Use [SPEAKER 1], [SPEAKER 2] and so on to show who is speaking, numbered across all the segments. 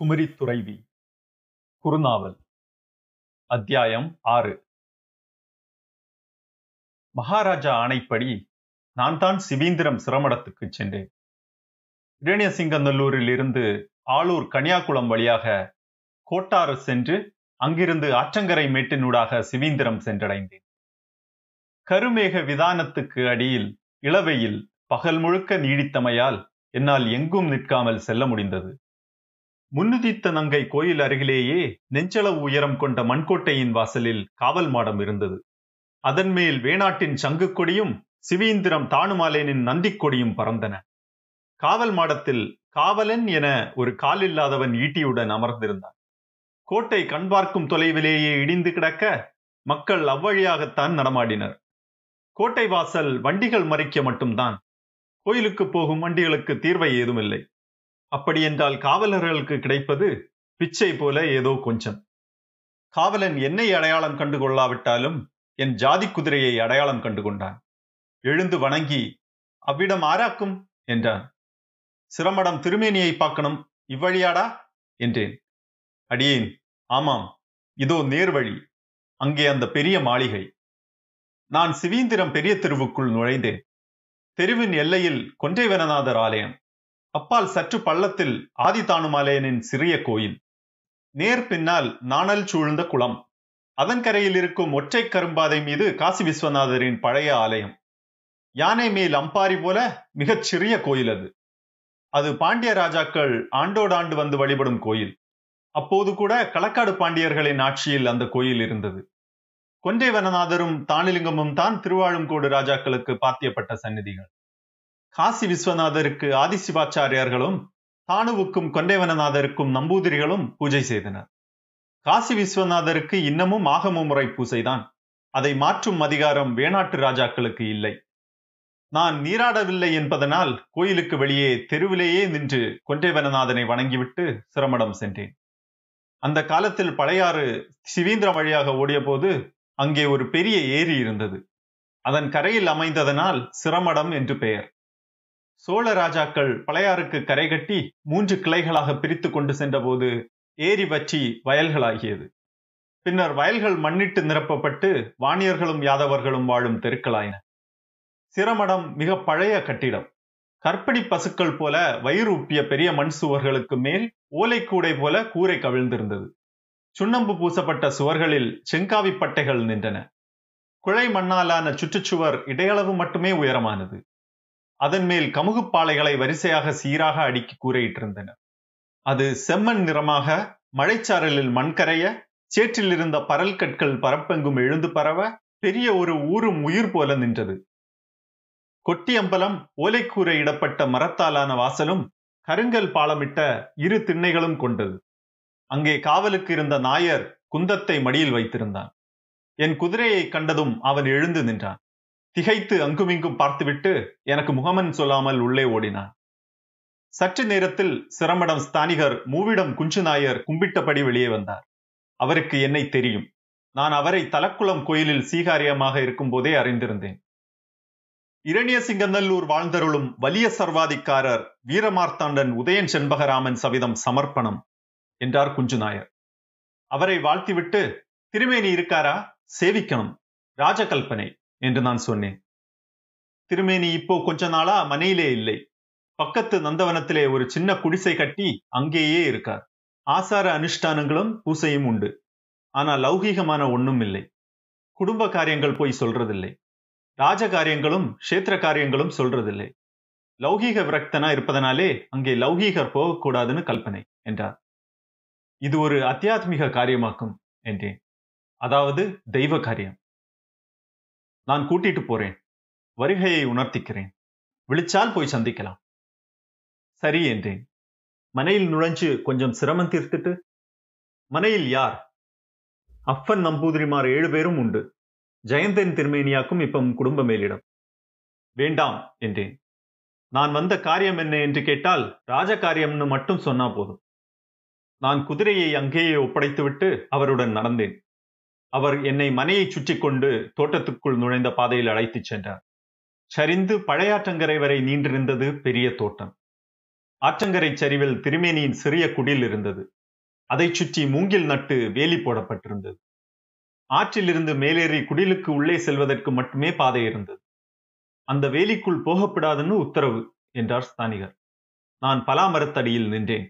[SPEAKER 1] குமரி துறைவி குறுநாவல் அத்தியாயம் ஆறு. மகாராஜா ஆணைப்படி நான் தான் சிவீந்திரம் சிரமடத்துக்கு சென்றேன். இரணியசிங்கநல்லூரில் இருந்து ஆளூர் கன்னியாகுளம் வழியாக கோட்டாறு சென்று அங்கிருந்து ஆற்றங்கரை மேட்டினூடாக சிவீந்திரம் சென்றடைந்தேன். கருமேக விதானத்துக்கு அடியில் இளவையில் பகல் முழுக்க நீடித்தமையால் என்னால் எங்கும் நிற்காமல் செல்ல முடிந்தது. முன்னுதித்த நங்கை கோயில் அருகிலேயே நெஞ்சளவு உயரம் கொண்ட மண்கோட்டையின் வாசலில் காவல் மாடம் இருந்தது. அதன் மேல் வேணாட்டின் சங்கு கொடியும் சிவீந்திரம் தானுமாலேனின் நந்திக் கொடியும் பறந்தன. காவல் மாடத்தில் காவலன் என ஒரு காலில்லாதவன் ஈட்டியுடன் அமர்ந்திருந்தான். கோட்டை கண்பார்க்கும் தொலைவிலேயே இடிந்து கிடக்க மக்கள் அவ்வழியாகத்தான் நடமாடினர். கோட்டை வாசல் வண்டிகள் மறிக்க மட்டும்தான். கோயிலுக்கு போகும் வண்டிகளுக்கு தீர்வை ஏதுமில்லை. அப்படியென்றால் காவலர்களுக்கு கிடைப்பது பிச்சை போல ஏதோ கொஞ்சம். காவலன் என்னை அடையாளம் கண்டு கொள்ளாவிட்டாலும் என் ஜாதி குதிரையை அடையாளம் கண்டு கொண்டான். எழுந்து வணங்கி அவ்விடம் ஆராக்கும்? என்றான். சிரமடம் திருமேனியை பார்க்கணும். இவ்வழியாடா? என்றேன். அடியேன் ஆமாம். இதோ நேர்வழி அங்கே அந்த பெரிய மாளிகை. நான் சிவீந்திரம் பெரிய தெருவுக்குள் நுழைந்தேன். தெருவின் எல்லையில் கொன்றைவனநாதர் ஆலயம். அப்பால் சற்று பள்ளத்தில் ஆதிதானுமாலயனின் சிறிய கோயில். நேர் பின்னால் நாணல் சூழ்ந்த குளம். அதன் கரையில் இருக்கும் ஒற்றை கரும்பாதை மீது காசி விஸ்வநாதரின் பழைய ஆலயம். யானை மேல் அம்பாரி போல மிகச் சிறிய கோயில் அது. அது பாண்டிய ராஜாக்கள் ஆண்டோடாண்டு வந்து வழிபடும் கோயில். அப்போது கூட களக்காடு பாண்டியர்களின் ஆட்சியில் அந்த கோயில் இருந்தது. கொன்றை வனநாதரும் தானிலிங்கமும் தான் திருவாழுங்கோடு ராஜாக்களுக்கு பாத்தியப்பட்ட சந்நிதிகள். காசி விஸ்வநாதருக்கு ஆதிசிவாச்சாரியார்களும் தானுவுக்கும் கொண்டைவனநாதருக்கும் நம்பூதிரிகளும் பூஜை செய்தனர். காசி விஸ்வநாதருக்கு இன்னமும் ஆகம முறை பூசைதான். அதை மாற்றும் அதிகாரம் வேணாட்டு ராஜாக்களுக்கு இல்லை. நான் நீராடவில்லை என்பதனால் கோயிலுக்கு வெளியே தெருவிலேயே நின்று கொண்டைவனநாதனை வணங்கிவிட்டு சிரமடம் சென்றேன். அந்த காலத்தில் பழையாறு சிவீந்திரம் வழியாக ஓடியபோது அங்கே ஒரு பெரிய ஏரி இருந்தது. அதன் கரையில் அமைந்ததனால் சிரமடம் என்று பெயர். சோழ ராஜாக்கள் பழையாறுக்கு கரை கட்டி மூன்று கிளைகளாக பிரித்து கொண்டு சென்றபோது ஏரி வற்றி வயல்களாகியது. பின்னர் வயல்கள் மண்ணிட்டு நிரப்பப்பட்டு வாணியர்களும் யாதவர்களும் வாழும் தெருக்களாயின. சிரமடம் மிக பழைய கட்டிடம். கற்படி பசுக்கள் போல வயிறு உப்பிய பெரிய மண் சுவர்களுக்கு மேல் ஓலைக்கூடை போல கூரை கவிழ்ந்திருந்தது. சுண்ணம்பு பூசப்பட்ட சுவர்களில் செங்காவி பட்டைகள் நின்றன. குழை மண்ணாலான சுற்றுச்சுவர் இடையளவு மட்டுமே உயரமானது. அதன் மேல் கமுகுப்பாலைகளை வரிசையாக சீராக அடுக்கி கூரையிட்டிருந்தன. அது செம்மண் நிறமாக மழைச்சாரலில் மண்கரைய சேற்றில் இருந்த பரல் கற்கள் பரப்பெங்கும் எழுந்து பரவ பெரிய ஒரு ஊரும் உயிர் போல நின்றது. கொட்டியம்பலம் ஓலைக்கூரை இடப்பட்ட மரத்தாலான வாசலும் கருங்கல் பாலமிட்ட இரு திண்ணைகளும் கொண்டது. அங்கே காவலுக்கு இருந்த நாயர் குந்தத்தை மடியில் வைத்திருந்தான். என் குதிரையை கண்டதும் அவன் எழுந்து நின்றான். திகைத்து அங்குமிங்கும் பார்த்துவிட்டு எனக்கு முகமன் சொல்லாமல் உள்ளே ஓடினான். சற்று நேரத்தில் சிரமடம் ஸ்தானிகர் மூவிடம் குஞ்சு நாயர் கும்பிட்டபடி வெளியே வந்தார். அவருக்கு என்னை தெரியும். நான் அவரை தலக்குளம் கோயிலில் சீகாரியமாக இருக்கும்போதே அறிந்திருந்தேன். அறிந்திருந்தேன் இரணியசிங்கநல்லூர் வாழ்ந்தருளும் வலிய சர்வாதிக்காரர் வீரமார்த்தாண்டன் உதயன் செண்பகராமன் சவிதம் சமர்ப்பணம் என்றார் குஞ்சு நாயர். அவரை வாழ்த்திவிட்டு திருமேனி இருக்காரா? சேவிக்கணும். ராஜகல்பனை. என்று நான் சொன்னேன். திருமேனி இப்போ கொஞ்ச நாளா மனையிலே இல்லை. பக்கத்து நந்தவனத்திலே ஒரு சின்ன குடிசை கட்டி அங்கேயே இருக்கார். ஆசார அனுஷ்டானங்களும் பூசையும் உண்டு. ஆனா லௌகீகமான ஒண்ணும் இல்லை. குடும்ப காரியங்கள் போய் சொல்றதில்லை. ராஜ காரியங்களும் கஷேத்திர காரியங்களும் சொல்றதில்லை. லௌகீக விரக்தனா இருப்பதனாலே அங்கே லௌகீகர் போகக்கூடாதுன்னு கல்பனை என்றார். இது ஒரு அத்தியாத்மிக காரியமாக்கும் என்றேன். அதாவது தெய்வ காரியம். நான் கூட்டிட்டு போறேன். வருகையை உணர்த்திக்கிறேன். விழிச்சால் போய் சந்திக்கலாம். சரி என்றேன். மனையில் நுழைஞ்சு கொஞ்சம் சிரமம் தீர்த்துட்டு மனையில் யார்? அப்பன் நம்பூதிரிமார் ஏழு பேரும் உண்டு. ஜெயந்தன் திருமேனியாக்கும் இப்பம் குடும்ப மேலிடம் வேண்டாம் என்றேன். நான் வந்த காரியம் என்ன என்று கேட்டால் ராஜ காரியம்னு மட்டும் சொன்னா போதும். நான் குதிரையை அங்கேயே ஒப்படைத்துவிட்டு அவருடன் நடந்தேன். அவர் என்னை மனையை சுற்றி கொண்டு தோட்டத்துக்குள் நுழைந்த பாதையில் அழைத்துச் சென்றார். சரிந்து பழையாற்றங்கரை வரை நீண்டிருந்தது பெரிய தோட்டம். ஆற்றங்கரை சரிவில் திருமேனியின் சிறிய குடில் இருந்தது. அதைச் சுற்றி மூங்கில் நட்டு வேலி போடப்பட்டிருந்தது. ஆற்றிலிருந்து மேலேறி குடிலுக்கு உள்ளே செல்வதற்கு மட்டுமே பாதை இருந்தது. அந்த வேலிக்குள் போகப்படாதுன்னு உத்தரவு என்றார் ஸ்தானிகர். நான் பலாமரத்தடியில் நின்றேன்.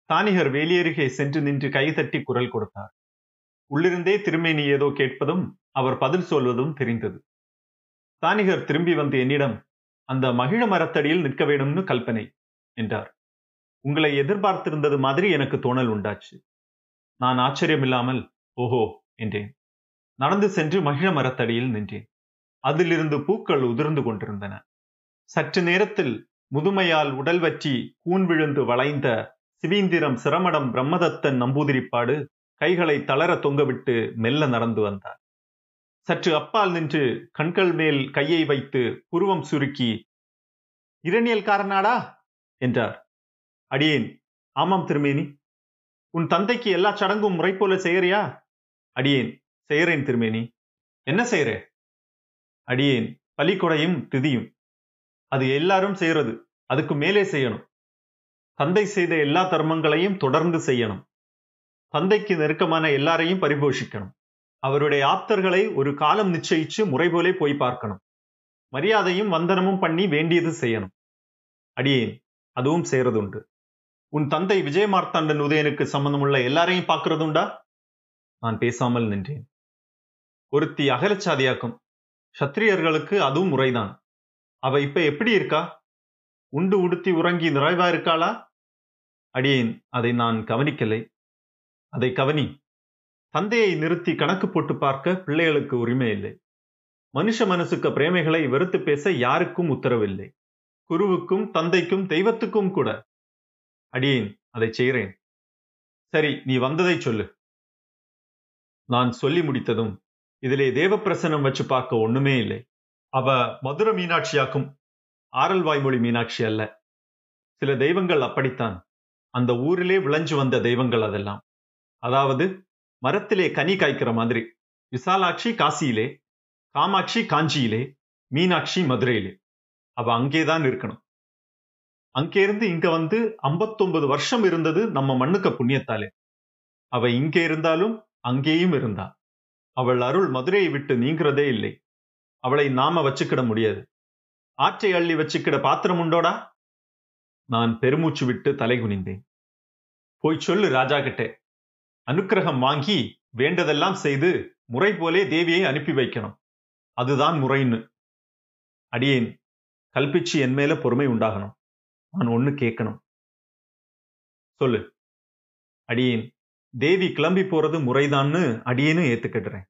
[SPEAKER 1] ஸ்தானிகர் வேலியருகே சென்று நின்று கைதட்டி குரல் கொடுத்தார். உள்ளிருந்தே திருமேனி ஏதோ கேட்பதும் அவர் பதில் சொல்வதும் தெரிந்தது. தானிகர் திரும்பி வந்து என்னிடம் அந்த மகிழ மரத்தடியில் நிற்க வேணும்னு கல்பனை என்றார். உங்களை எதிர்பார்த்திருந்தது மாதிரி எனக்கு தோணல் உண்டாச்சு. நான் ஆச்சரியமில்லாமல் ஓஹோ என்றேன். நடந்து சென்று மகிழ மரத்தடியில் நின்றேன். அதிலிருந்து பூக்கள் உதிர்ந்து கொண்டிருந்தன. சற்று நேரத்தில் முதுமையால் உடல் வற்றி கூன் விழுந்து வளைந்த சிவீந்திரம் சிரமடம் பிரம்மதத்தன் நம்பூதிரிப்பாடு கைகளை தளர தொங்கவிட்டு மெல்ல நடந்து வந்தார் சற்று அப்பால் நின்று கண்கள் மேல் கையை வைத்து புருவம் சுருக்கி இரணியல்காரனாடா? என்றார். அடியேன். ஆமாம் திருமேனி. உன் தந்தைக்கு எல்லா சடங்கும் முறை போல செய்யறியா? அடியேன். செய்யறேன் திருமேனி. என்ன செய்யறே? அடியேன். பலிக்கொடையும் திதியும். அது எல்லாரும் செய்யறது. அதுக்கு மேலே செய்யணும். தந்தை செய்த எல்லா தர்மங்களையும் தொடர்ந்து செய்யணும். தந்தைக்கு நெருக்கமான எல்லாரையும் பரிபோஷிக்கணும். அவருடைய ஆப்தர்களை ஒரு காலம் நிச்சயிச்சு முறை போலே போய் பார்க்கணும். மரியாதையும் வந்தனமும் பண்ணி வேண்டியது செய்யணும். அடியேன் அதுவும் செய்யறதுண்டு உன் தந்தை விஜயமார்த்தாண்டன் உதயனுக்கு சம்பந்தமுள்ள எல்லாரையும் பார்க்கறதுண்டா? நான் பேசாமல் நின்றேன். ஒருத்தி அகலச்சாதியாக்கும். சத்திரியர்களுக்கு அதுவும் முறைதான். அவ இப்ப எப்படி இருக்கா? உண்டு உடுத்தி உறங்கி நிறைவா இருக்காளா? அடியேன் அதை நான் கவனிக்கலை. அதை கவனி. தந்தையை நிறுத்தி கணக்கு போட்டு பார்க்க பிள்ளைகளுக்கு உரிமை இல்லை. மனுஷ மனசுக்கு பிரேமைகளை வெறுத்து பேச யாருக்கும் உத்தரவில்லை. குருவுக்கும் தந்தைக்கும் தெய்வத்துக்கும் கூட. அடியேன் அதை செய்கிறேன். சரி நீ வந்ததை சொல்லு. நான் சொல்லி முடித்ததும் இதிலே தேவப்பிரசனம் வச்சு பார்க்க ஒண்ணுமே இல்லை. அவ மதுர மீனாட்சியாக்கும் ஆரல் வாய்மொழி மீனாட்சி அல்ல. சில தெய்வங்கள் அப்படித்தான். அந்த ஊரிலே விளைஞ்சு வந்த தெய்வங்கள் அதெல்லாம். அதாவது மரத்திலே கனி காய்க்கிற மாதிரி. விசாலாட்சி காசியிலே காமாட்சி காஞ்சியிலே மீனாட்சி மதுரையிலே. அவ அங்கேதான் இருக்கணும். அங்கேருந்து இங்க வந்து ஐம்பத்தொன்பது வருஷம் இருந்தது நம்ம மண்ணுக்க புண்ணியத்தாலே. அவ இங்கே இருந்தாலும் அங்கேயும் இருந்தா. அவள் அருள் மதுரையை விட்டு நீங்கிறதே இல்லை. அவளை நாம வச்சுக்கிட முடியாது. ஆற்றை அள்ளி வச்சுக்கிட பாத்திரம் உண்டோடா? நான் பெருமூச்சு விட்டு தலை குனிந்தேன். போய் சொல்லு ராஜா கிட்டே அனுக்கிரகம் வாங்கி வேண்டதெல்லாம் செய்து முறை போலே தேவியை அனுப்பி வைக்கணும். அதுதான் முறைன்னு. அடியேன் கல்பிச்சு என் மேல பொறுமை உண்டாகணும். நான் ஒண்ணு கேட்கணும். சொல்லு. அடியேன் தேவி கிளம்பி போறது முறைதான்னு அடியேனும் ஏத்துக்கிடுறேன்.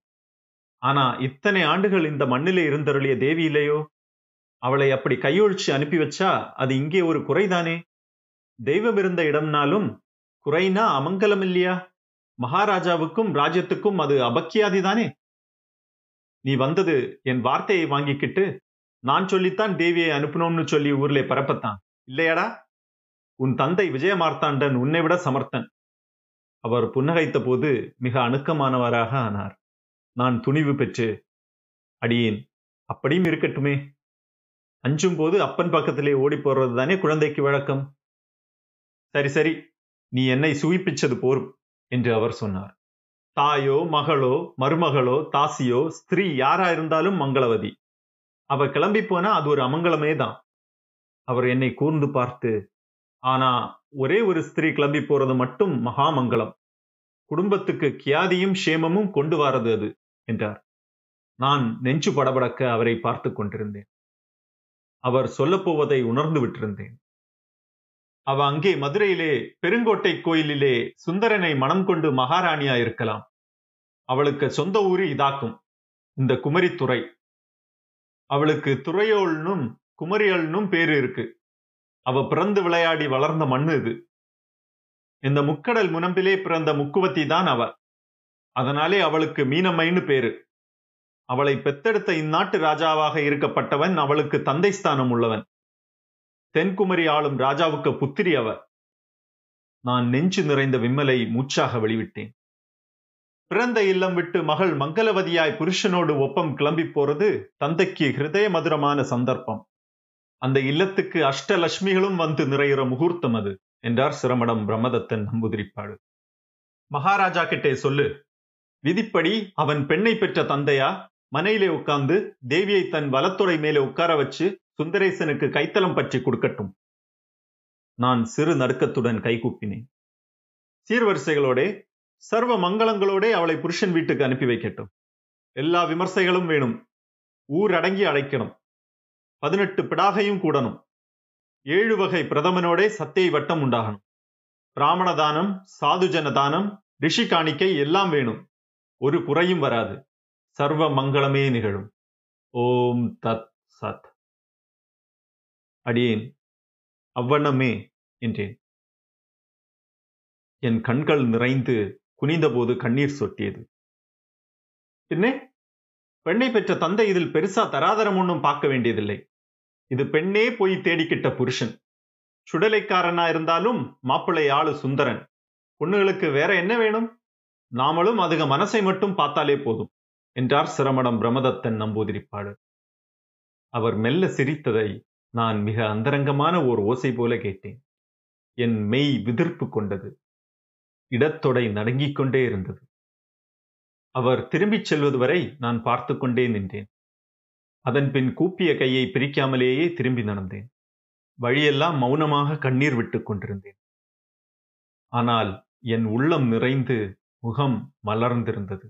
[SPEAKER 1] ஆனா இத்தனை ஆண்டுகள் இந்த மண்ணிலே இருந்தருளிய தேவி இல்லையோ? அவளை அப்படி கையொழிச்சு அனுப்பி வச்சா அது இங்கே ஒரு குறைதானே? தெய்வம் இருந்த இடம்னாலும் குறைனா அமங்கலம் இல்லையா? மகாராஜாவுக்கும் ராஜ்யத்துக்கும் அது அபக்கியாதிதானே? நீ வந்தது என் வார்த்தையை வாங்கிக்கிட்டு நான் சொல்லித்தான் தேவியை அனுப்பணும்னு சொல்லி ஊர்ல பரப்பத்தான். இல்லையாடா? உன் தந்தை விஜயமார்த்தாண்டன் உன்னை விட சமர்த்தன். அவர் புன்னகைத்த போது மிக அணுக்கமானவராக ஆனார். நான் துணிவு பெற்று அடியேன் அப்படியும் இருக்கட்டுமே. அஞ்சும் போது அப்பன் பக்கத்திலே ஓடி போடுறது தானே குழந்தைக்கு வழக்கம்? சரி சரி நீ என்னை சுவிப்பிச்சது போரும். என்று அவர் சொன்னார். தாயோ மகளோ மருமகளோ தாசியோ ஸ்திரீ யாரா இருந்தாலும் மங்களவதி. அவ கிளம்பி போனா அது ஒரு அமங்கலமே தான். அவர் என்னை கூர்ந்து பார்த்து ஆனா ஒரே ஒரு ஸ்திரீ கிளம்பி போறது மட்டும் மகாமங்கலம். குடும்பத்துக்கு கியாதியும் சேமமும் கொண்டு வாரது அது என்றார். நான் நெஞ்சு படபடக்க அவரை பார்த்து கொண்டிருந்தேன். அவர் சொல்லப்போவதை உணர்ந்து விட்டிருந்தேன். அவ அங்கே மதுரையிலே பெருங்கோட்டை கோயிலிலே சுந்தரனை மனம் கொண்டு மகாராணியா இருக்கலாம். அவளுக்கு சொந்த ஊரு இதாக்கும் இந்த குமரித்துறை. அவளுக்கு துறையோள்னும் குமரியல்னும் பேரு இருக்கு. அவ பிறந்து விளையாடி வளர்ந்த மண்ணு இது. இந்த முக்கடல் முனம்பிலே பிறந்த முக்குவத்தி தான் அவ. அதனாலே அவளுக்கு மீனம்மைன்னு பேரு. அவளை பெத்தெடுத்த இந்நாட்டு ராஜாவாக இருக்கப்பட்டவன் அவளுக்கு தந்தை ஸ்தானம் உள்ளவன். தென்குமரி ஆளும் ராஜாவுக்கு புத்திரி அவ. நான் நெஞ்சு நிறைந்த விம்மலை மூச்சாக வெளிவிட்டேன். பிறந்த இல்லம் விட்டு மகள் மங்களவதியாய் புருஷனோடு ஒப்பம் கிளம்பி போறது தந்தைக்கு ஹிருதய மதுரமான சந்தர்ப்பம். அந்த இல்லத்துக்கு அஷ்டலட்சுமிகளும் வந்து நிறையிற முகூர்த்தம் அது என்றார் சிரமடம் பிரம்மதத்தன் நம்புதிரிப்பாடு. மகாராஜா கிட்டே சொல்லு. விதிப்படி அவன் பெண்ணை பெற்ற தந்தையா? மனையிலே உட்கார்ந்து தேவியை தன் வலத்துறை மேலே உட்கார வச்சு சுந்தரேசனுக்கு கைத்தலம் பற்றி கொடுக்கட்டும். நான் சிறு நடுக்கத்துடன் கைகூப்பினேன் சீர்வரிசைகளோட சர்வ மங்களங்களோடே அவளை புருஷன் வீட்டுக்கு அனுப்பி வைக்கட்டும். எல்லா விமர்சைகளும் வேணும். ஊரடங்கி அழைக்கணும். பதினெட்டு பிடாகையும் கூடணும். ஏழு வகை பிரதமனோட சத்தியை வட்டம் உண்டாகணும். பிராமண தானம் சாதுஜன தானம் ரிஷி காணிக்கை எல்லாம் வேணும். ஒரு குறையும் வராது. சர்வ மங்களமே நிகழும். ஓம் தத் சத். அடியேன் அவ்வண்ணமே என்றேன். என் கண்கள் நிறைந்து குனிந்தபோது கண்ணீர் சொட்டியது. பின்னே பெண்ணை பெற்ற தந்தை இதில் பெருசா தராதரம் ஒன்றும் பார்க்க வேண்டியதில்லை. இது பெண்ணே போய் தேடிக்கிட்ட புருஷன். சுடலைக்காரனா இருந்தாலும் மாப்பிள்ளை ஆளு சுந்தரன். பொண்ணுகளுக்கு வேற என்ன வேணும்? நாமளும் அதுக மனசை மட்டும் பார்த்தாலே போதும் என்றார் சிரமணம் பிரமதத்தன் நம்பூதிரிப்பாடு அவர் மெல்ல சிரித்ததை நான் மிக அந்தரங்கமான ஓர் ஓசை போல கேட்டேன். என் மெய் விதிர்ப்பு கொண்டது. இடத்தொடை நடுங்கிக் கொண்டே இருந்தது. அவர் திரும்பிச் செல்வது வரை நான் பார்த்து கொண்டே நின்றேன். அதன் பின் கூப்பிய கையை பிரிக்காமலேயே திரும்பி நடந்தேன். வழியெல்லாம் மௌனமாக கண்ணீர் விட்டுக் கொண்டிருந்தேன். ஆனால் என் உள்ளம் நிறைந்து முகம் மலர்ந்திருந்தது.